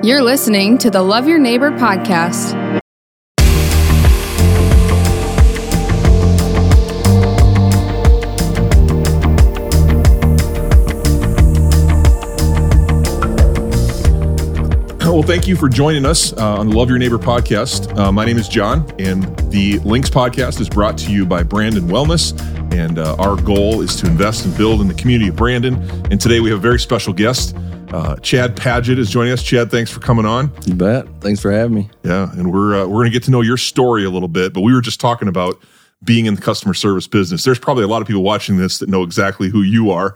You're listening to the Love Your Neighbor podcast. Well, thank you for joining us uh, on the Love Your Neighbor podcast. Uh, my name is John, and the Links podcast is brought to you by Brandon Wellness. And uh, our goal is to invest and build in the community of Brandon. And today we have a very special guest. Uh, Chad Padgett is joining us. Chad, thanks for coming on. You bet. Thanks for having me. Yeah, and we're uh, we're going to get to know your story a little bit. But we were just talking about being in the customer service business. There's probably a lot of people watching this that know exactly who you are,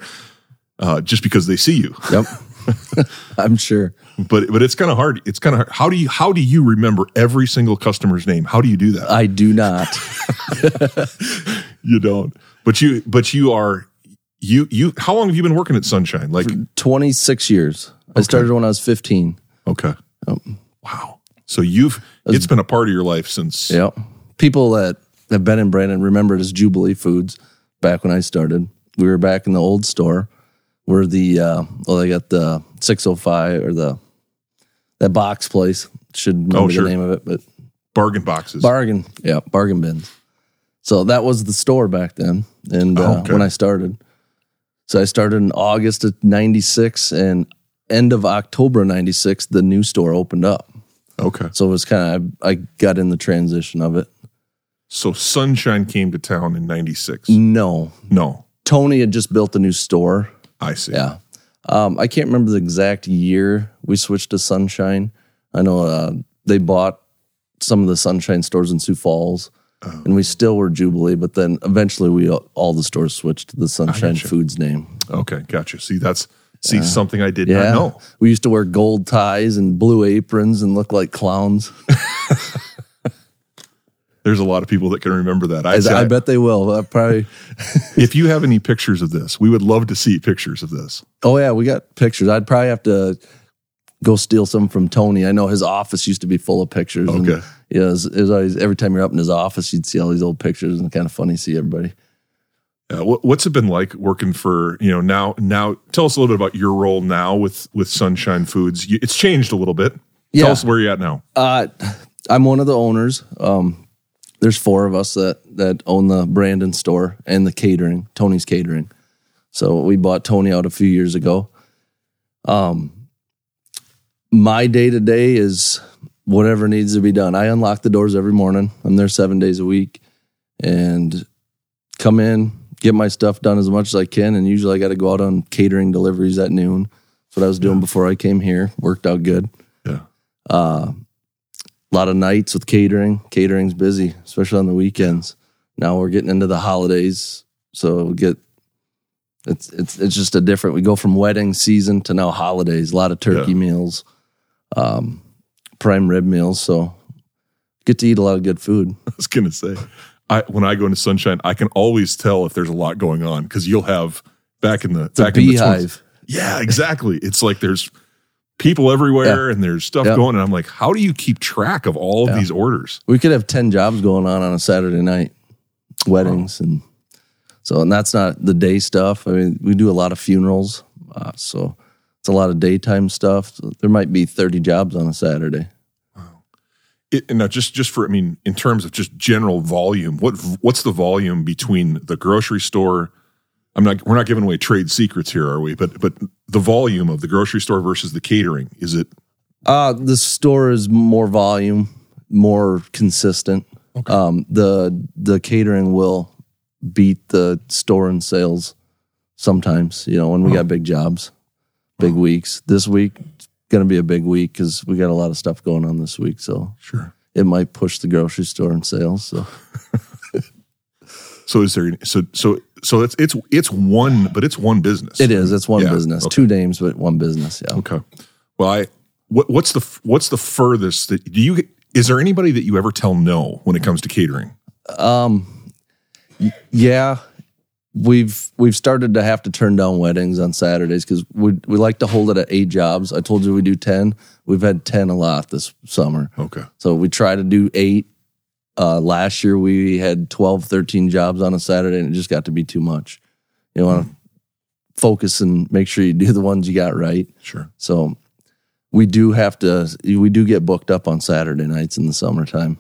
uh, just because they see you. Yep. I'm sure. But but it's kind of hard. It's kind of hard. How do you how do you remember every single customer's name? How do you do that? I do not. you don't. But you but you are you you. How long have you been working at Sunshine? Like 26 years. I started when I was 15. okay, wow. So you've it's been a part of your life since. Yep. People that have been in Brandon remember it as Jubilee Foods back when I started. We were back in the old store where the, uh, well, they got the 605 or the, that box place. Should remember Oh, sure. the name of it, but bargain boxes. bargain. Yeah, bargain bins. So that was the store back then, and uh, Oh, okay. when I started. So I started in August of '96, and end of October '96, the new store opened up. okay. So it was kind of I, I got in the transition of it. So Sunshine came to town in '96. No, No, Tony had just built a new store. I see. Yeah, um, I can't remember the exact year we switched to Sunshine. I know uh, they bought some of the Sunshine stores in Sioux Falls. Oh. And we still were Jubilee, but then eventually we all the stores switched to the Sunshine gotcha. Foods name. Okay, gotcha. See, that's see something I did Yeah, not know. we used to wear gold ties and blue aprons and look like clowns. There's a lot of people that can remember that. I, I, I bet they will. I probably. if you have any pictures of this, we would love to see pictures of this. Oh yeah, we got pictures. I'd probably have to go steal some from Tony. I know his office used to be full of pictures. and, Okay. yeah, it was, it was always every time you're up in his office, you'd see all these old pictures and kind of funny to see everybody. Uh, what, what's it been like working for you know now? Now, tell us a little bit about your role now with with Sunshine Foods. You, it's changed a little bit. Yeah. Tell us where you're at now. Uh, I'm one of the owners. Um, there's four of us that that own the Brandon store and the catering, Tony's Catering. So we bought Tony out a few years ago. Um, my day to day is whatever needs to be done. I unlock the doors every morning. I'm there seven days a week, and come in, get my stuff done as much as I can. And usually I got to go out on catering deliveries at noon. That's what I was doing before I came here. Worked out good. Yeah. Uh, a lot of nights with catering. Catering's busy, especially on the weekends. Now we're getting into the holidays, so we get it's it's it's just a different. We go from wedding season to now holidays. A lot of turkey Yeah. meals, um, prime rib meals. So get to eat a lot of good food. I was gonna say, I when I go into Sunshine, I can always tell if there's a lot going on because you'll have back in the back in the 20s beehive. Yeah, exactly. It's like there's people everywhere and there's stuff Yeah. going. And I'm like, how do you keep track of all of these orders? We could have ten jobs going on on a Saturday night, weddings and so, and that's not the day stuff. I mean, we do a lot of funerals, uh, so it's a lot of daytime stuff. So there might be thirty jobs on a Saturday. It, and now, just just for I mean, in terms of just general volume, what what's the volume between the grocery store? I'm not. We're not giving away trade secrets here, are we? But but the volume of the grocery store versus the catering is it? Uh, the store is more volume, more consistent. Um, the the catering will beat the store in sales sometimes. You know, when we got big jobs, big weeks. This week going to be a big week because we got a lot of stuff going on this week. So Sure. it might push the grocery store in sales. So So is there? So so so it's it's it's one, but it's one business. it is. It's one Yeah, business, okay. two names, but one business. Yeah. Okay. Well, I what what's the what's the furthest that do you is there anybody that you ever tell no when it comes to catering? Um, yeah, we've we've started to have to turn down weddings on Saturdays because we we like to hold it at eight jobs. I told you we do ten. We've had ten a lot this summer, Okay. so we try to do eight. Uh, last year we had 12, 13 jobs on a Saturday, and it just got to be too much. You want to focus and make sure you do the ones you got right. Sure. So we do have to we do get booked up on Saturday nights in the summertime.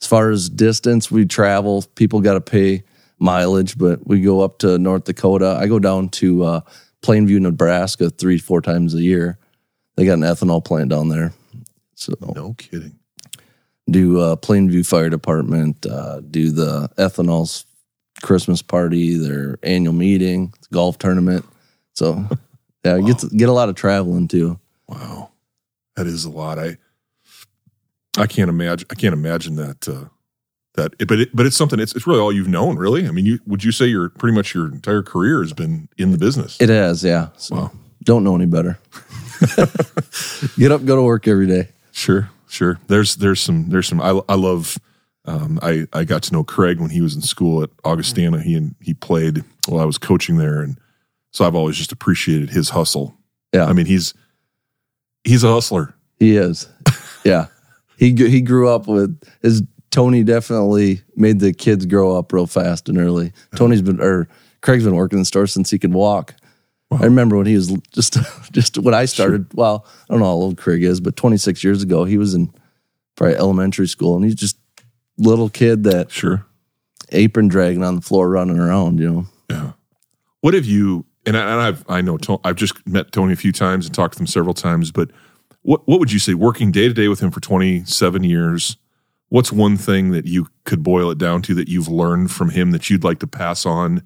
As far as distance, we travel. People got to pay mileage, but we go up to North Dakota. I go down to uh, Plainview, Nebraska, three four times a year. They got an ethanol plant down there, so No kidding. Do uh, Plainview Fire Department, uh, do the ethanol's Christmas party, their annual meeting, golf tournament. So yeah, get to, get a lot of traveling too. Wow, that is a lot. I I can't imagine. I can't imagine that. Uh, that, but it, but it's something. It's it's really all you've known, really. I mean, you would you say your pretty much your entire career has been in the business? It has, yeah. So Wow. don't know any better. get up, go to work every day. Sure, sure. There's there's some there's some. I I love. Um, I I got to know Craig when he was in school at Augustana. He and he played while I was coaching there, and so I've always just appreciated his hustle. Yeah. I mean he's he's a hustler. He is. Yeah. he he grew up with his Tony definitely made the kids grow up real fast and early. Tony's been or Craig's been working in the store since he could walk. I remember when he was just just when I started. Well, I don't know how old Craig is, but 26 years ago, he was in probably elementary school, and he's just little kid that Sure. apron dragging on the floor, running around. You know, Yeah. What have you? And, I, and I've I know I've just met Tony a few times and talked to him several times. But what what would you say? Working day to day with him for twenty seven years, what's one thing that you could boil it down to that you've learned from him that you'd like to pass on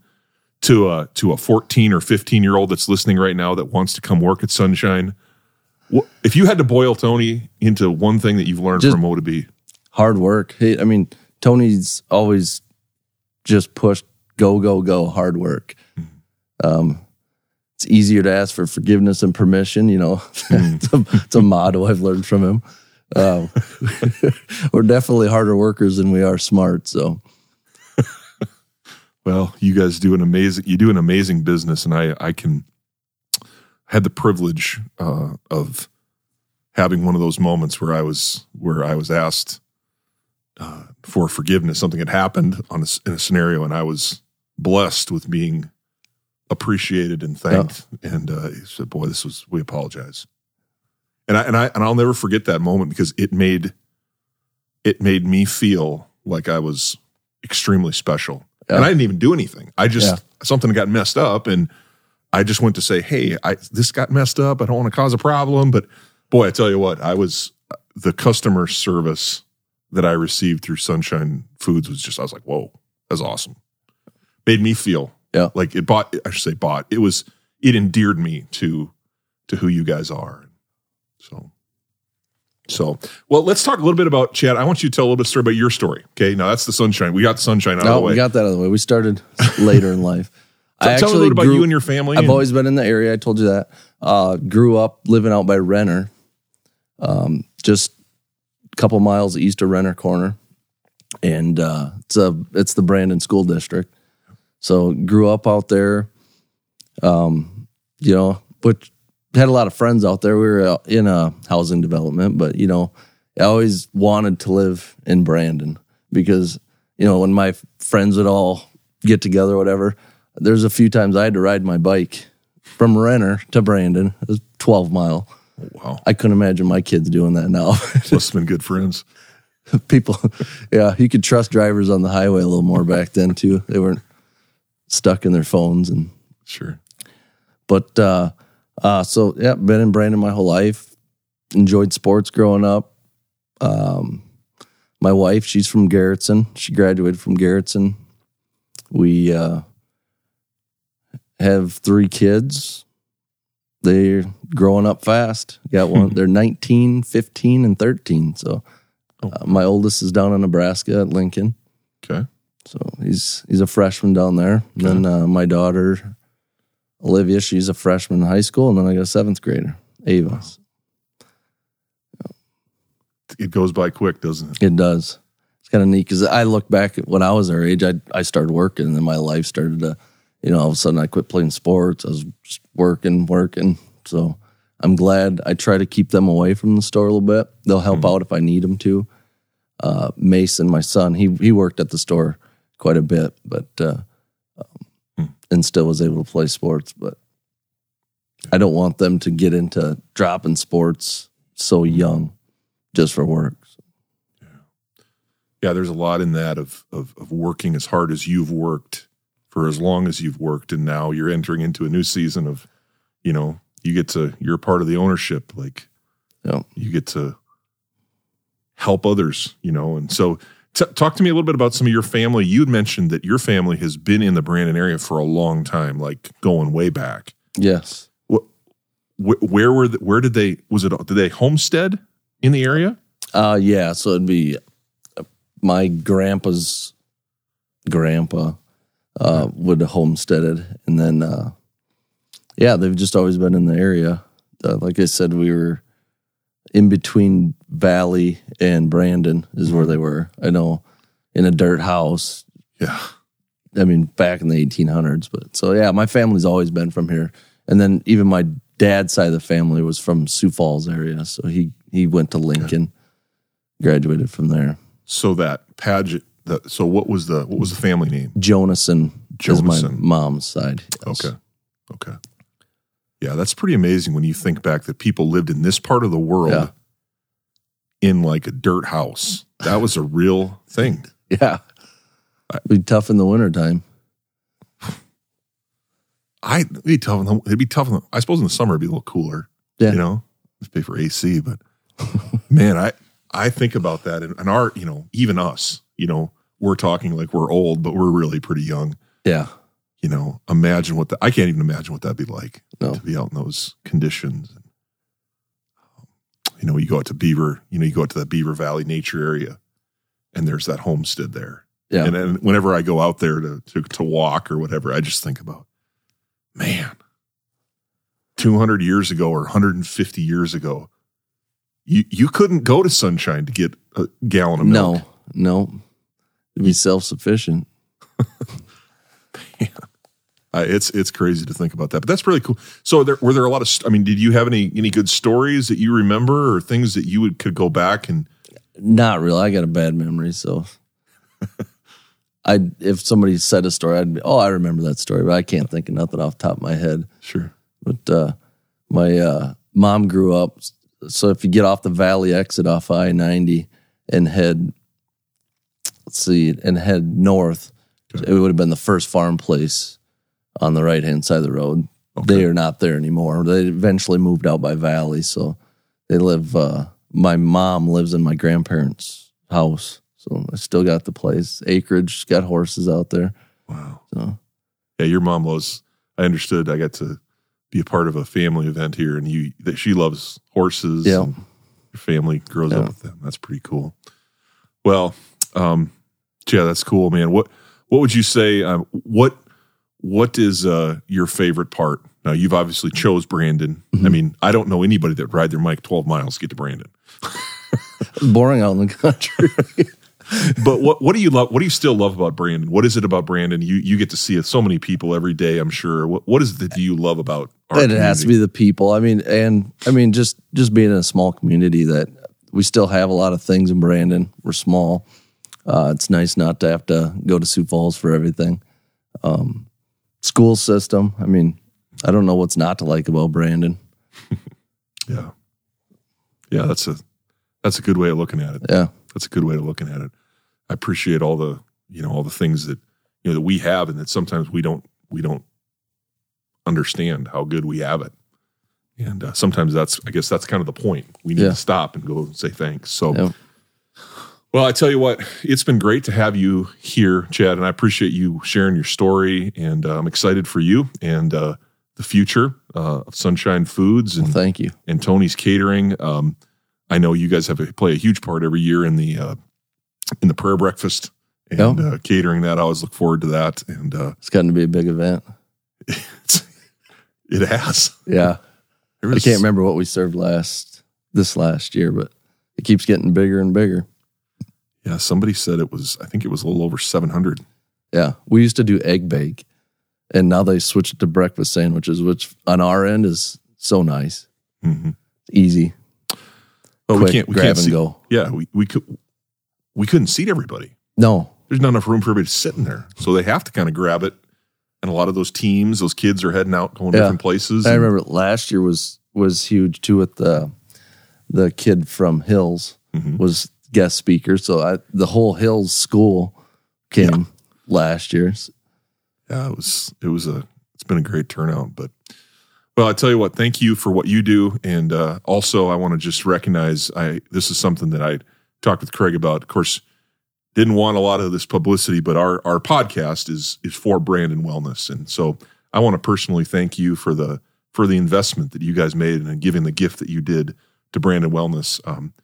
to a to a fourteen or fifteen year old that's listening right now that wants to come work at Sunshine? What, if you had to boil Tony into one thing that you've learned Just- from what would it be? hard work. I mean, Tony's always just pushed go go go hard work. Um, it's easier to ask for forgiveness and permission. You know, it's, a, it's a motto I've learned from him. Um, we're definitely harder workers than we are smart. So Well, you guys do an amazing you do an amazing business, and I I can had the privilege uh, of having one of those moments where I was where I was asked uh, for forgiveness. Something had happened on a, in a scenario, and I was blessed with being appreciated and thanked. And uh, he said, "Boy, this was we apologize." And I and I and I'll never forget that moment because it made it made me feel like I was extremely special. And I didn't even do anything. I just Yeah. something got messed up, and I just went to say, "Hey, I this got messed up. I don't want to cause a problem." But boy, I tell you what, I was the customer service that I received through Sunshine Foods was just I was like, "Whoa, that's awesome." Made me feel Yeah. like it bought. I should say bought. It was it endeared me to to who you guys are. So. So, well, let's talk a little bit about Chad. I want you to tell a little bit story about your story. Okay, now that's the sunshine. We got the sunshine out of the way. we got that out of the way. We started later in life. Tell, tell me a little bit about you and your family. I've and- always been in the area. I told you that. Uh, grew up living out by Renner, um, just a couple miles east of Renner Corner, and uh, it's a it's the Brandon School District. So grew up out there. Um, you know, which had a lot of friends out there. We were in a housing development, but you know, I always wanted to live in Brandon because you know when my friends would all get together, or whatever. There's a few times I had to ride my bike from Renner to Brandon. It was 12 mile. wow, I couldn't imagine my kids doing that now. must have been good friends. People, yeah, you could trust drivers on the highway a little more back then too. They weren't stuck in their phones and Sure. But uh, uh, so yeah, been in Brandon my whole life. Enjoyed sports growing up. Um, my wife, she's from Garretson. She graduated from Garretson. We uh, have three kids. They're growing up fast. Got one. They're 19, 15, and 13. So uh, my oldest is down in Nebraska at Lincoln. Okay. So he's he's a freshman down there. And then uh, my daughter Olivia, she's a freshman in high school, and then I got a seventh grader, Ava. It goes by quick, doesn't it? It does. It's kind of neat because I look back at when I was her age. I I started working, and then my life started to, you know, all of a sudden I quit playing sports. I was just working, working. So I'm glad I try to keep them away from the store a little bit. They'll help out if I need them to. Uh, Mason, my son, he he worked at the store quite a bit, but uh, and still was able to play sports. But I don't want them to get into dropping sports so young just for work. yeah, yeah, there's a lot in that of, of of working as hard as you've worked for as long as you've worked, and now you're entering into a new season of, you know, you get to you're part of the ownership, like Yeah. you get to help others, you know, and so. T- talk to me a little bit about some of your family. You had mentioned that your family has been in the Brandon area for a long time, like going way back. Yes. Wh- where were the, where did they was it did they homestead in the area? Uh, yeah. So it'd be uh, my grandpa's grandpa uh, would homesteaded, and then uh, yeah, they've just always been in the area. Uh, like I said, we were in between Valley and Brandon is where mm-hmm. they were. I know in a dirt house. Yeah. I mean, back in the 1800s. But so yeah, my family's always been from here, and then even my dad's side of the family was from Sioux Falls area. So he he went to Lincoln, graduated from there. So that Padgett. The, so what was the what was the family name? Jonasson, is my mom's side. yes. Okay. Okay. Yeah, that's pretty amazing when you think back that people lived in this part of the world Yeah. in like a dirt house. That was a real thing. Yeah. It'd be tough in the wintertime. I it'd be tough. In the, it'd be tough. In the, I suppose in the summer it'd be a little cooler. Yeah. You know, let's pay for AC. But man, I I think about that and, and our you know even us you know we're talking like we're old, but we're really pretty young. Yeah. You know, imagine what the, I can't even imagine what that'd be like No. to be out in those conditions. Um, you know, you go out to Beaver. You know, you go out to that Beaver Valley nature area, and there's that homestead there. Yeah. And then whenever I go out there to, to to walk or whatever, I just think about, man, two hundred years ago or 150 years ago, you you couldn't go to Sunshine to get a gallon of milk. No, no. To be self sufficient. Uh, it's it's crazy to think about that, but that's really cool. So, there, were there a lot of? st- I mean, did you have any any good stories that you remember, or things that you would could go back and? Not really. I got a bad memory, so I if somebody said a story, I'd be, oh, I remember that story, but I can't think of nothing off the top of my head. Sure. But uh, my uh, mom grew up. So if you get off the valley exit off I ninety and head, let's see, and head north, it would have been the first farm place on the right hand side of the road. They are not there anymore. They eventually moved out by Valley, so they live. Uh, my mom lives in my grandparents' house, so I still got the place, acreage, got horses out there. Wow. So Yeah, your mom loves. I understood. I got to be a part of a family event here, and you that she loves horses. Yeah. and your family grows Yeah. up with them. That's pretty cool. Well, um, yeah, that's cool, man. What what would you say? Um, what what is uh, your favorite part? Now, you've obviously chose Brandon. Mm-hmm. I mean, I don't know anybody that ride their bike twelve miles to get to Brandon. it's boring out in the country. But what what do you love? What do you still love about Brandon? What is it about Brandon? You you get to see so many people every day. I'm sure. What what is it that do you love about? Our it has to be the people. I mean, and I mean, just just being in a small community that we still have a lot of things in Brandon. We're small. Uh, it's nice not to have to go to Sioux Falls for everything. Um, school system. I mean, I don't know what's not to like about Brandon. Yeah. Yeah, that's a that's a good way of looking at it. Yeah, That's a good way of looking at it. I appreciate all the you know all the things that you know that we have and that sometimes we don't we don't understand how good we have it. And uh, sometimes that's I guess that's kind of the point. We need Yeah. to stop and go and say thanks. So. Well, I tell you what, it's been great to have you here, Chad, and I appreciate you sharing your story. And uh, I'm excited for you and uh, the future uh, of Sunshine Foods and thank you. and Tony's Catering. Um, I know you guys have a, play a huge part every year in the uh, in the prayer breakfast and Yeah. uh, catering. That I always look forward to that, and uh, It's gotten to be a big event. it has. Yeah, There I was- can't remember what we served last this last year, but it keeps getting bigger and bigger. Yeah, somebody said it was. I think it was a little over seven hundred. Yeah, we used to do egg bake, and now they switched it to breakfast sandwiches, which on our end is so nice, Mm-hmm. easy, But quick, we can't. We grab can't and see. go. Yeah, we we could. We couldn't seat everybody. No, There's not enough room for everybody sitting there, so they have to kind of grab it and a lot of those teams, those kids are heading out, going Yeah. different places. I and- remember last year was was huge too with the the kid from Hills Mhm. was guest speaker. So I, the whole Hills school came last year. yeah, it was it was a it's been a great turnout. But well, I tell you what, thank you for what you do, and uh, also I want to just recognize I this is something that I talked with Craig about. Of course, didn't want a lot of this publicity, but our our podcast is is for Brandon Wellness, and so I want to personally thank you for the for the investment that you guys made and giving the gift that you did to Brandon Wellness. Um,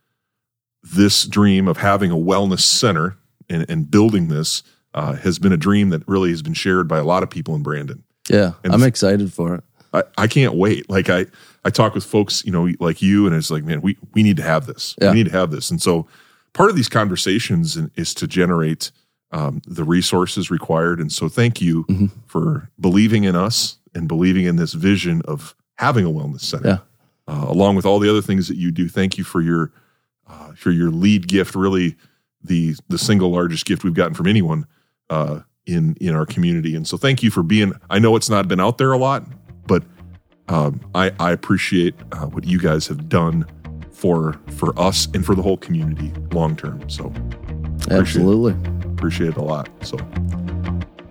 this dream of having a wellness center and, and building this uh, has been a dream that really has been shared by a lot of people in Brandon. Yeah, And- I'm excited for it. I, I can't wait. Like I, I talk with folks, you know, like you, and it's like, man, we we need to have this. Yeah. We need to have this. And so, part of these conversations is to generate um, the resources required. And so, thank you Mhm. for believing in us and believing in this vision of having a wellness center, Yeah. uh, along with all the other things that you do. Thank you for your uh, for your lead gift. Really, the the single largest gift we've gotten from anyone uh, in in our community. And so, thank you for being. I know it's not been out there a lot, but um, I, I appreciate uh, what you guys have done for for us and for the whole community long term. So Absolutely. appreciate it a lot. So,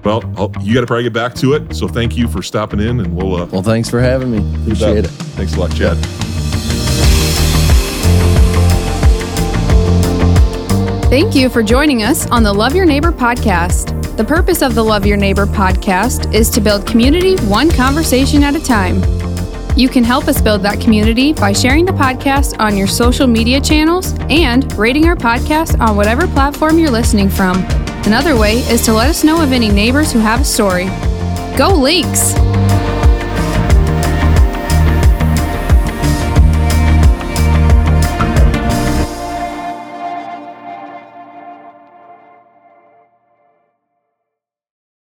well, I'll, you got to probably get back to it. So thank you for stopping in, and we'll uh, Well, thanks for having me. Appreciate it. Thanks a lot, Chad. Thank you for joining us on the Love Your Neighbor podcast. The purpose of the Love Your Neighbor podcast is to build community one conversation at a time. You can help us build that community by sharing the podcast on your social media channels and rating our podcast on whatever platform you're listening from. Another way is to let us know of any neighbors who have a story. Go Lynx!